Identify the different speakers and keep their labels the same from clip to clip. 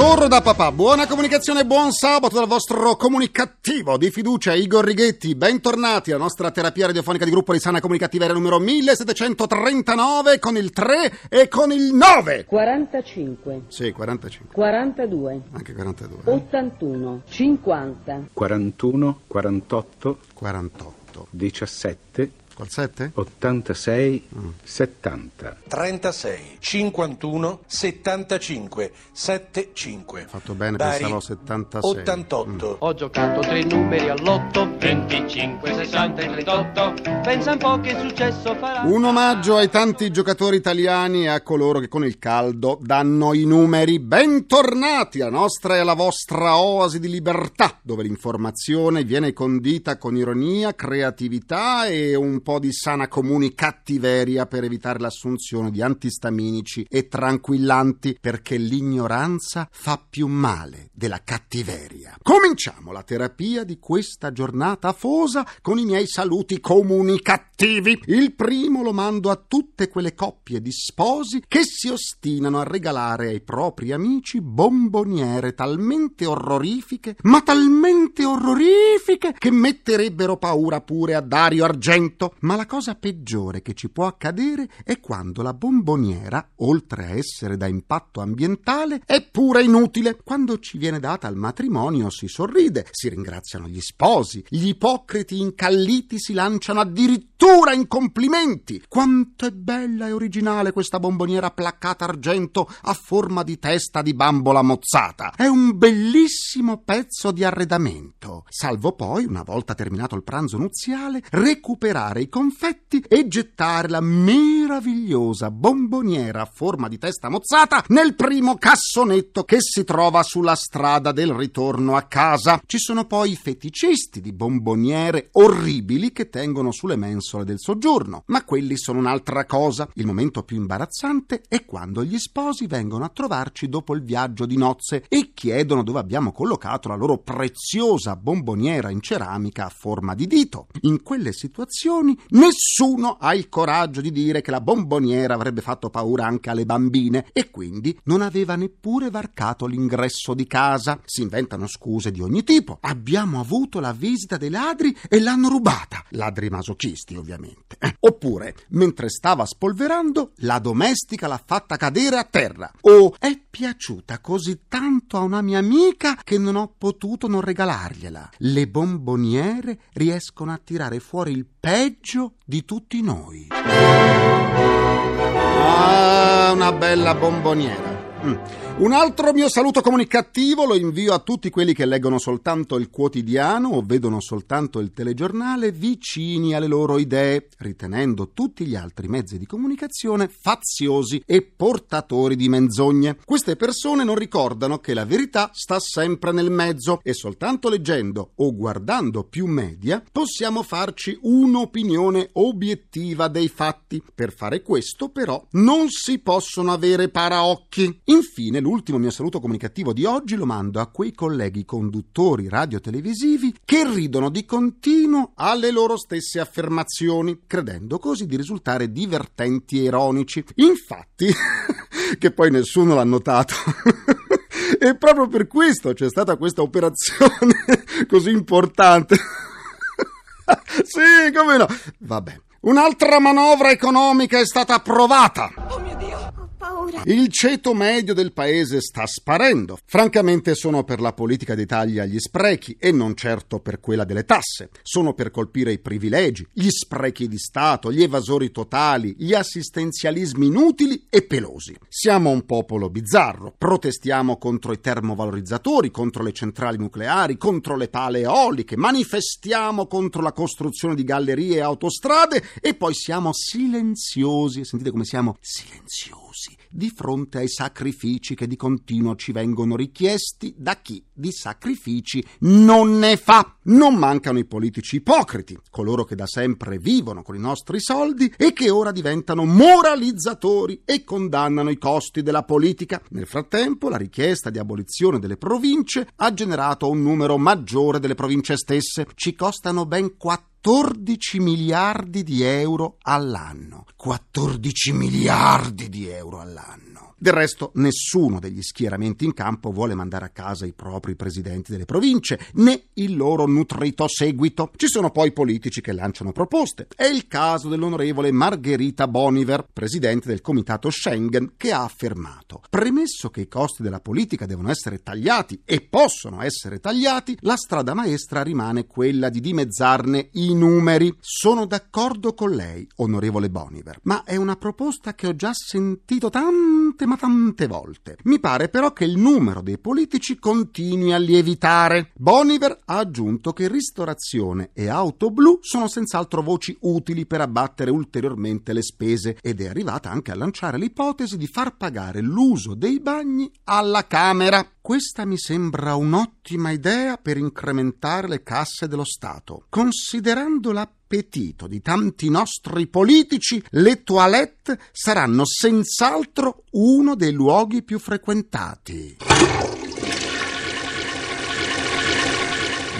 Speaker 1: Corro da papà,
Speaker 2: buona comunicazione buon sabato dal vostro comunicativo di fiducia Igor Righetti. Bentornati alla nostra terapia radiofonica di gruppo di sana comunicativeria numero 1739 con il 3 e con il 9.
Speaker 3: 45,
Speaker 2: Sì, 45,
Speaker 3: 42,
Speaker 2: anche 42.
Speaker 3: Oh.
Speaker 2: eh.
Speaker 3: 81, 50,
Speaker 4: 41, 48,
Speaker 2: 48.
Speaker 4: 17,
Speaker 2: Col 7?
Speaker 4: 86, 70.
Speaker 5: 36, 51, 75, 75.
Speaker 2: Fatto bene,
Speaker 5: Pari
Speaker 2: pensavo 76.
Speaker 5: 88.
Speaker 6: Ho giocato tre numeri all'otto, 25, 60 e 38. Pensa un po' che successo farà.
Speaker 2: Un omaggio ai tanti giocatori italiani e a coloro che con il caldo danno i numeri. Bentornati alla nostra e alla vostra oasi di libertà, dove l'informazione viene condita con ironia, creatività e un po' di sana comunicattiveria per evitare l'assunzione di antistaminici e tranquillanti, perché l'ignoranza fa più male della cattiveria. Cominciamo la terapia di questa giornata afosa con i miei saluti comunicativi. Il primo lo mando a tutte quelle coppie di sposi che si ostinano a regalare ai propri amici bomboniere talmente orrorifiche, ma talmente orrorifiche che metterebbero paura pure a Dario Argento. Ma la cosa peggiore che ci può accadere è quando la bomboniera, oltre a essere da impatto ambientale, è pure inutile. Quando ci viene data al matrimonio si sorride, si ringraziano gli sposi, gli ipocriti incalliti si lanciano addirittura in complimenti. Quanto è bella e originale questa bomboniera placcata argento a forma di testa di bambola mozzata. È un bellissimo pezzo di arredamento. Salvo poi, una volta terminato il pranzo nuziale, recuperare i confetti e gettare la meravigliosa bomboniera a forma di testa mozzata nel primo cassonetto che si trova sulla strada del ritorno a casa. Ci sono poi i feticisti di bomboniere orribili che tengono sulle mensole del soggiorno, ma quelli sono un'altra cosa. Il momento più imbarazzante è quando gli sposi vengono a trovarci dopo il viaggio di nozze e chiedono dove abbiamo collocato la loro preziosa bomboniera in ceramica a forma di dito. In quelle situazioni nessuno ha il coraggio di dire che la bomboniera avrebbe fatto paura anche alle bambine e quindi non aveva neppure varcato l'ingresso di casa. Si inventano scuse di ogni tipo. Abbiamo avuto la visita dei ladri e l'hanno rubata. Ladri masochisti, ovviamente. Oppure, mentre stava spolverando, la domestica l'ha fatta cadere a terra. O è piaciuta così tanto a una mia amica che non ho potuto non regalargliela. Le bomboniere riescono a tirare fuori il peggio di tutti noi. Ah, una bella bomboniera. Mm. Un altro mio saluto comunicativo lo invio a tutti quelli che leggono soltanto il quotidiano o vedono soltanto il telegiornale vicini alle loro idee, ritenendo tutti gli altri mezzi di comunicazione faziosi e portatori di menzogne. Queste persone non ricordano che la verità sta sempre nel mezzo e soltanto leggendo o guardando più media possiamo farci un'opinione obiettiva dei fatti. Per fare questo, però, non si possono avere paraocchi. Infine, l'ultimo mio saluto comunicativo di oggi lo mando a quei colleghi conduttori radiotelevisivi che ridono di continuo alle loro stesse affermazioni, credendo così di risultare divertenti e ironici. Infatti, che poi nessuno l'ha notato. E proprio per questo c'è stata questa operazione così importante. sì, come no. Vabbè. Un'altra manovra economica è stata approvata.
Speaker 1: Ho paura.
Speaker 2: Il ceto medio del paese sta sparendo. Francamente sono per la politica dei tagli agli sprechi e non certo per quella delle tasse. Sono per colpire i privilegi, gli sprechi di Stato, gli evasori totali, gli assistenzialismi inutili e pelosi. Siamo un popolo bizzarro. Protestiamo contro i termovalorizzatori, contro le centrali nucleari, contro le pale eoliche, manifestiamo contro la costruzione di gallerie e autostrade e poi siamo silenziosi. Sentite come siamo silenziosi di fronte ai sacrifici che di continuo ci vengono richiesti da chi di sacrifici non ne fa. Non mancano i politici ipocriti, coloro che da sempre vivono con i nostri soldi e che ora diventano moralizzatori e condannano i costi della politica. Nel frattempo, la richiesta di abolizione delle province ha generato un numero maggiore delle province stesse. Ci costano ben 14 miliardi di euro all'anno. 14 miliardi di euro all'anno. Del resto, nessuno degli schieramenti in campo vuole mandare a casa i propri presidenti delle province, né il loro nutrito seguito. Ci sono poi politici che lanciano proposte. È il caso dell'onorevole Margherita Boniver, presidente del comitato Schengen, che ha affermato: Premesso che i costi della politica devono essere tagliati e possono essere tagliati, la strada maestra rimane quella di dimezzarne i numeri. Sono d'accordo con lei, onorevole Boniver, ma è una proposta che ho già sentito tante ma tante volte. Mi pare però che il numero dei politici continui a lievitare. Boniver ha aggiunto che ristorazione e auto blu sono senz'altro voci utili per abbattere ulteriormente le spese ed è arrivata anche a lanciare l'ipotesi di far pagare l'uso dei bagni alla Camera. Questa mi sembra un'ottima idea per incrementare le casse dello Stato. Considerando l'appetito di tanti nostri politici, le toilette saranno senz'altro uno dei luoghi più frequentati.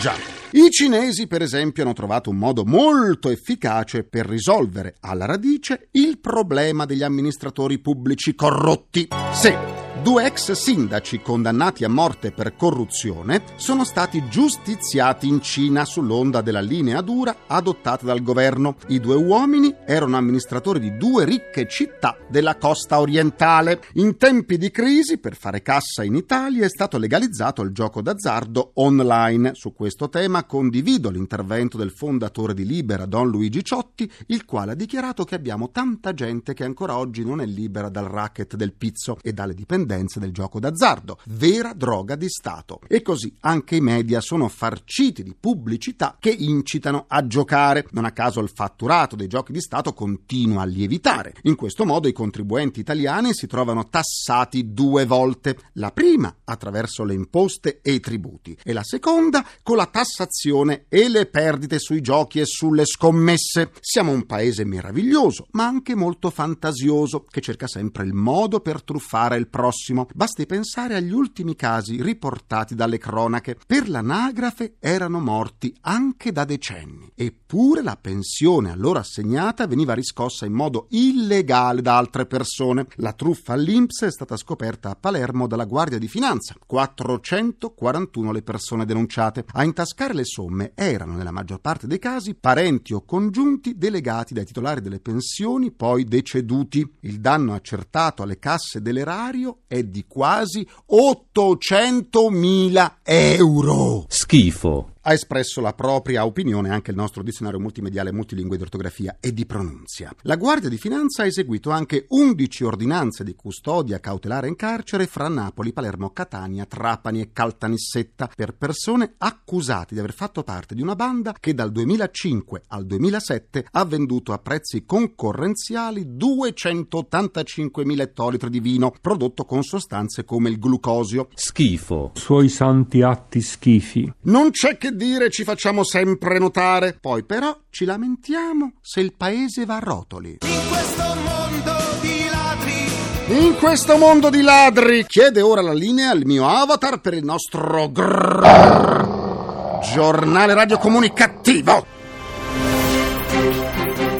Speaker 2: Già. I cinesi, per esempio, hanno trovato un modo molto efficace per risolvere alla radice il problema degli amministratori pubblici corrotti. Se Due ex sindaci condannati a morte per corruzione sono stati giustiziati in Cina sull'onda della linea dura adottata dal governo. I due uomini erano amministratori di due ricche città della costa orientale. In tempi di crisi, per fare cassa in Italia, è stato legalizzato il gioco d'azzardo online. Su questo tema condivido l'intervento del fondatore di Libera, Don Luigi Ciotti, il quale ha dichiarato che abbiamo tanta gente che ancora oggi non è libera dal racket del pizzo e dalle dipendenze del gioco d'azzardo, vera droga di Stato. E così anche i media sono farciti di pubblicità che incitano a giocare. Non a caso il fatturato dei giochi di Stato continua a lievitare. In questo modo i contribuenti italiani si trovano tassati due volte. La prima attraverso le imposte e i tributi e la seconda con la tassazione e le perdite sui giochi e sulle scommesse. Siamo un paese meraviglioso, ma anche molto fantasioso, che cerca sempre il modo per truffare il prossimo prossimo. Basti pensare agli ultimi casi riportati dalle cronache. Per l'anagrafe erano morti anche da decenni. Eppure la pensione allora assegnata veniva riscossa in modo illegale da altre persone. La truffa all'Inps è stata scoperta a Palermo dalla Guardia di Finanza. 441 le persone denunciate. A intascare le somme erano, nella maggior parte dei casi, parenti o congiunti delegati dai titolari delle pensioni poi deceduti. Il danno accertato alle casse dell'erario è di quasi 800.000 euro.
Speaker 7: Schifo.
Speaker 2: Ha espresso la propria opinione anche il nostro dizionario multimediale multilingue di ortografia e di pronunzia. La Guardia di Finanza ha eseguito anche 11 ordinanze di custodia cautelare in carcere fra Napoli, Palermo, Catania, Trapani e Caltanissetta per persone accusate di aver fatto parte di una banda che dal 2005 al 2007 ha venduto a prezzi concorrenziali 285.000 ettolitri di vino prodotto con sostanze come il glucosio.
Speaker 7: Schifo.
Speaker 8: Suoi santi atti schifi.
Speaker 2: Non c'è che dire, ci facciamo sempre notare. Poi però ci lamentiamo se il paese va a rotoli.
Speaker 9: In questo mondo di ladri.
Speaker 2: In questo mondo di ladri, chiede ora la linea al mio avatar per il nostro grrr, giornale radiocomunicativo.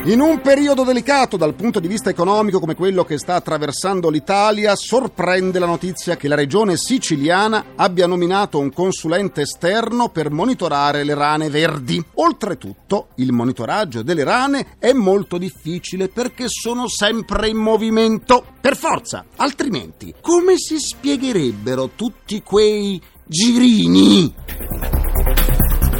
Speaker 2: In un periodo delicato dal punto di vista economico come quello che sta attraversando l'Italia, sorprende la notizia che la regione siciliana abbia nominato un consulente esterno per monitorare le rane verdi. Oltretutto, il monitoraggio delle rane è molto difficile perché sono sempre in movimento. Per forza, altrimenti, come si spiegherebbero tutti quei girini?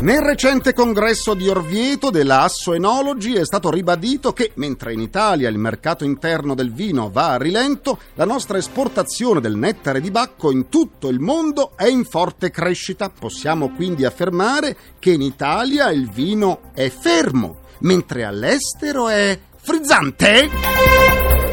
Speaker 2: Nel recente congresso di Orvieto della Asso Enology è stato ribadito che, mentre in Italia il mercato interno del vino va a rilento, la nostra esportazione del nettare di bacco in tutto il mondo è in forte crescita. Possiamo quindi affermare che in Italia il vino è fermo, mentre all'estero è frizzante.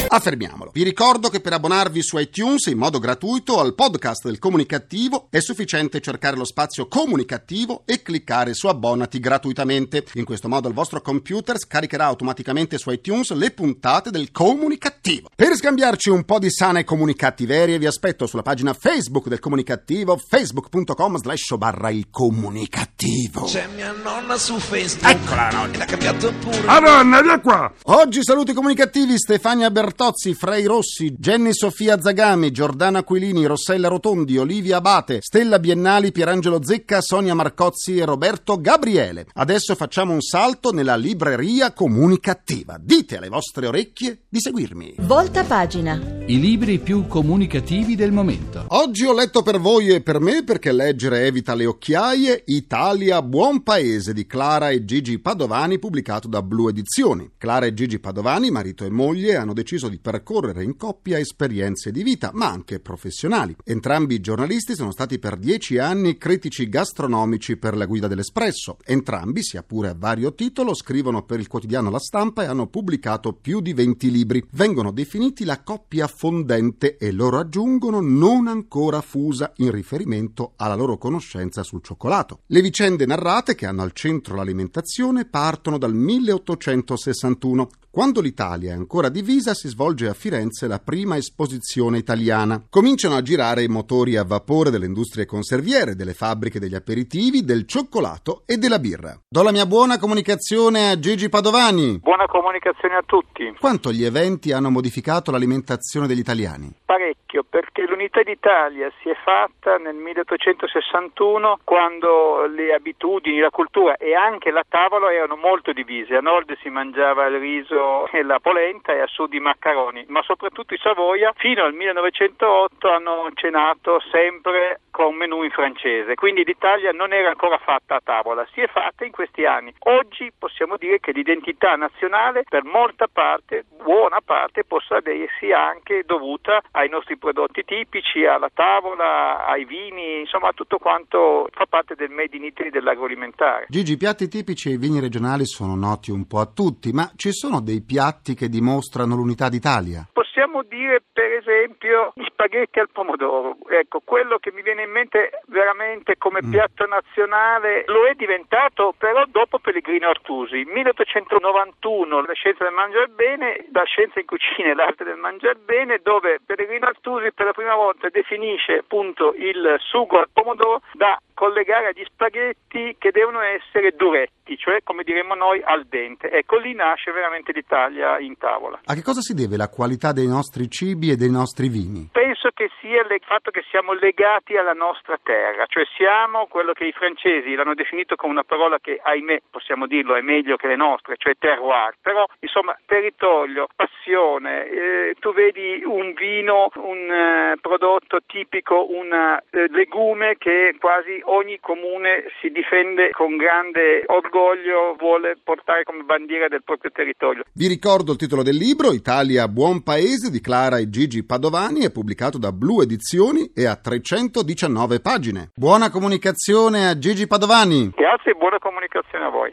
Speaker 2: Affermiamolo. Vi ricordo che per abbonarvi su iTunes in modo gratuito al podcast del comunicativo è sufficiente cercare lo spazio comunicativo e cliccare su abbonati gratuitamente. In questo modo il vostro computer scaricherà automaticamente su iTunes le puntate del comunicativo. Per scambiarci un po' di sane comunicattiverie vi aspetto sulla pagina Facebook del comunicativo facebook.com slash barra il comunicativo.
Speaker 9: C'è mia nonna su Facebook.
Speaker 2: Eccola nonna.
Speaker 9: L'ha cambiato pure.
Speaker 2: Madonna, via qua! Oggi saluti comunicativi Stefania Bertozzi, Frei Rossi, Jenny Sofia Zagami, Giordana Aquilini, Rossella Rotondi, Olivia Abate, Stella Biennali, Pierangelo Zecca, Sonia Marcozzi e Roberto Gabriele. Adesso facciamo un salto nella libreria comunicativa. Dite alle vostre orecchie di seguirmi.
Speaker 10: Volta pagina.
Speaker 7: I libri più comunicativi del momento.
Speaker 2: Oggi ho letto per voi e per me, perché leggere evita le occhiaie, Italia, buon paese di Clara e Gigi Padovani, pubblicato da Blu Edizioni. Clara e Gigi Padovani, marito e moglie, hanno deciso di percorrere in coppia esperienze di vita, ma anche professionali. Entrambi i giornalisti sono stati per dieci anni critici gastronomici per la guida dell'Espresso. Entrambi, sia pure a vario titolo, scrivono per il quotidiano La Stampa e hanno pubblicato più di 20 libri. Vengono definiti la coppia fondente e loro aggiungono non ancora fusa in riferimento alla loro conoscenza sul cioccolato. Le vicende narrate che hanno al centro l'alimentazione partono dal 1861. Quando l'Italia è ancora divisa si svolge a Firenze la prima esposizione italiana. Cominciano a girare i motori a vapore delle industrie conserviere, delle fabbriche degli aperitivi, del cioccolato e della birra. Do la mia buona comunicazione a Gigi Padovani.
Speaker 11: Buona comunicazione a tutti.
Speaker 2: Quanto gli eventi hanno modificato l'alimentazione degli italiani?
Speaker 11: Parecchio, perché l'unità d'Italia si è fatta nel 1861 quando le abitudini, la cultura e anche la tavola erano molto divise. A nord si mangiava il riso e la polenta e a sud i maccheroni, ma soprattutto i Savoia fino al 1908 hanno cenato sempre con menù in francese, quindi l'Italia non era ancora fatta a tavola, si è fatta in questi anni. Oggi possiamo dire che l'identità nazionale per molta parte, buona parte, possa essersi anche dovuta ai nostri prodotti tipici, alla tavola, ai vini, insomma a tutto quanto fa parte del made in Italy dell'agroalimentare.
Speaker 2: Gigi, i piatti tipici e i vini regionali sono noti un po' a tutti, ma ci sono dei piatti che dimostrano l'unità d'Italia?
Speaker 11: Possiamo dire esempio gli spaghetti al pomodoro, ecco, quello che mi viene in mente veramente come
Speaker 2: Mm.
Speaker 11: piatto nazionale lo è diventato però dopo Pellegrino Artusi. 1891 la scienza del mangiare bene, la scienza in cucina e l'arte del mangiare bene, dove Pellegrino Artusi per la prima volta definisce appunto il sugo al pomodoro da collegare agli spaghetti che devono essere duretti, cioè come diremmo noi al dente. Ecco, lì nasce veramente l'Italia in tavola.
Speaker 2: A che cosa si deve la qualità dei nostri cibi e dei nostri vini?
Speaker 11: Penso che sia il fatto che siamo legati alla nostra terra, cioè siamo quello che i francesi l'hanno definito come una parola che, ahimè, possiamo dirlo, è meglio che le nostre, cioè terroir, però insomma territorio, passione, eh, tu vedi un vino, un eh, prodotto tipico, un eh, legume che quasi ogni comune si difende con grande orgoglio, vuole portare come bandiera del proprio territorio.
Speaker 2: Vi ricordo il titolo del libro, Italia buon paese di Clara e Gigi Padovani, è pubblicato da Blu Edizioni e ha 319 pagine. Buona comunicazione a Gigi Padovani.
Speaker 11: Grazie e buona comunicazione a voi.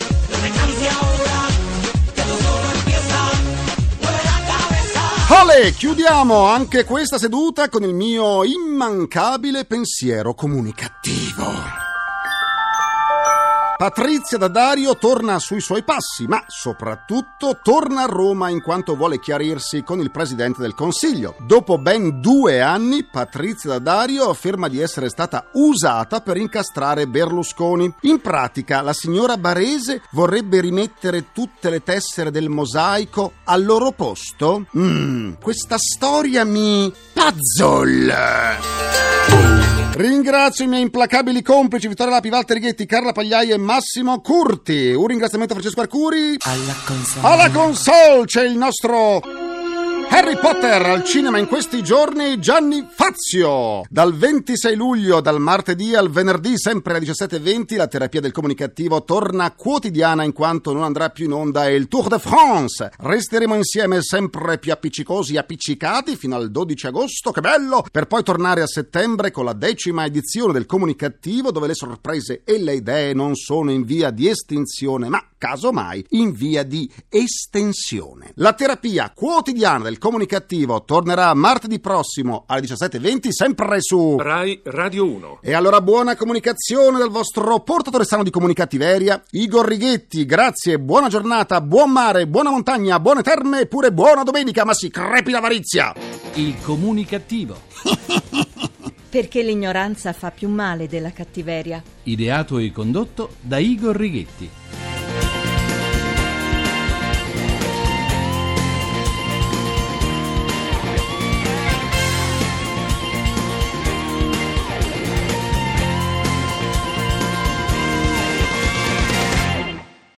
Speaker 2: Ole, chiudiamo anche questa seduta con il mio immancabile pensiero comunicativo. Patrizia da Dario torna sui suoi passi, ma soprattutto torna a Roma in quanto vuole chiarirsi con il Presidente del Consiglio. Dopo ben due anni, Patrizia da Dario afferma di essere stata usata per incastrare Berlusconi. In pratica, la signora Barese vorrebbe rimettere tutte le tessere del mosaico al loro posto? Mmm, questa storia mi... puzzle! Ringrazio i miei implacabili complici Vittorio Lapi, Walter Righetti, Carla Pagliai e Massimo Curti. Un ringraziamento a Francesco Arcuri.
Speaker 9: Alla console.
Speaker 2: Alla console c'è il nostro Harry Potter al cinema in questi giorni Gianni Fazio. Dal 26 luglio, dal martedì al venerdì, sempre alle 17.20, la terapia del comunicativo torna quotidiana in quanto non andrà più in onda il Tour de France. Resteremo insieme sempre più appiccicosi e appiccicati fino al 12 agosto, che bello! Per poi tornare a settembre con la decima edizione del comunicativo dove le sorprese e le idee non sono in via di estinzione, ma casomai in via di estensione. La terapia quotidiana del comunicativo tornerà martedì prossimo alle 17.20 sempre su
Speaker 5: Rai Radio 1.
Speaker 2: E allora buona comunicazione dal vostro portatore sano di comunicattiveria, Igor Righetti. Grazie, buona giornata, buon mare, buona montagna, buone terme e pure buona domenica, ma si crepi l'avarizia!
Speaker 12: Il comunicativo.
Speaker 10: Perché l'ignoranza fa più male della cattiveria.
Speaker 12: Ideato e condotto da Igor Righetti.